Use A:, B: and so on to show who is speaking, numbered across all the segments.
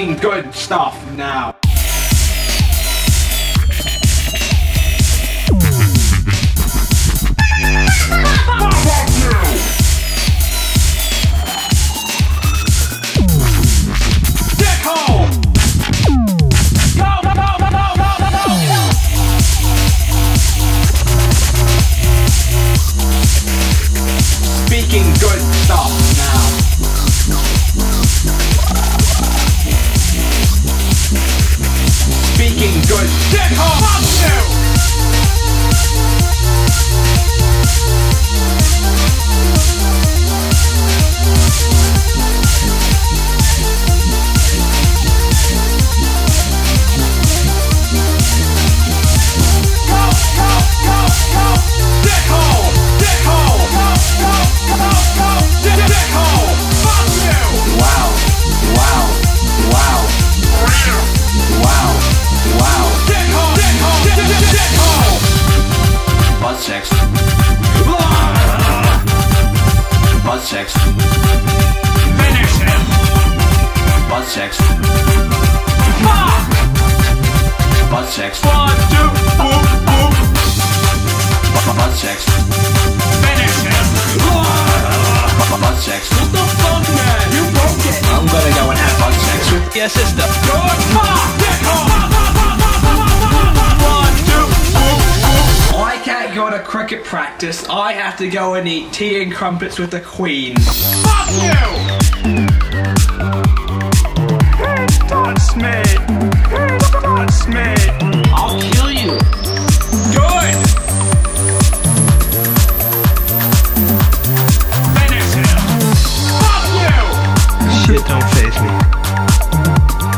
A: Good stuff now.
B: sex.
A: Finish him!
B: Butt sex.
A: Fuck!
B: Butt sex.
A: One, two, boom, boom!
B: Butt sex.
A: Finish him!
B: Butt sex.
A: What the fuck, man? You broke it!
B: I'm gonna go and have butt sex with
C: Yeah, sister.
A: Good fuck!
C: Cricket practice. I have to go and eat tea and crumpets with the Queen.
A: Fuck you! Touch me! Touch me!
C: I'll kill you.
A: Good! Finish! Fuck you!
D: Shit don't face me.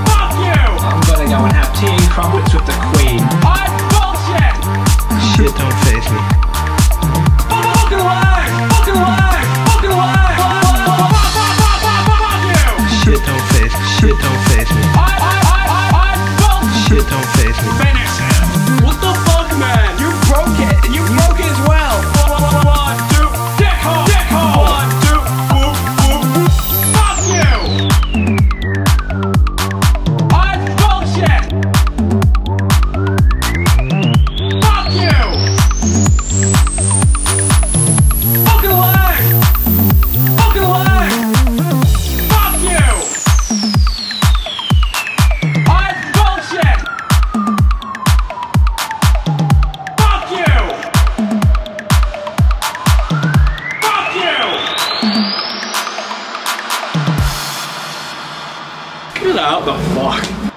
A: Fuck you!
C: I'm gonna go and have tea and crumpets with the Queen.
A: I'm
D: Shit don't face me. Shit don't face me.
C: Get out the fuck.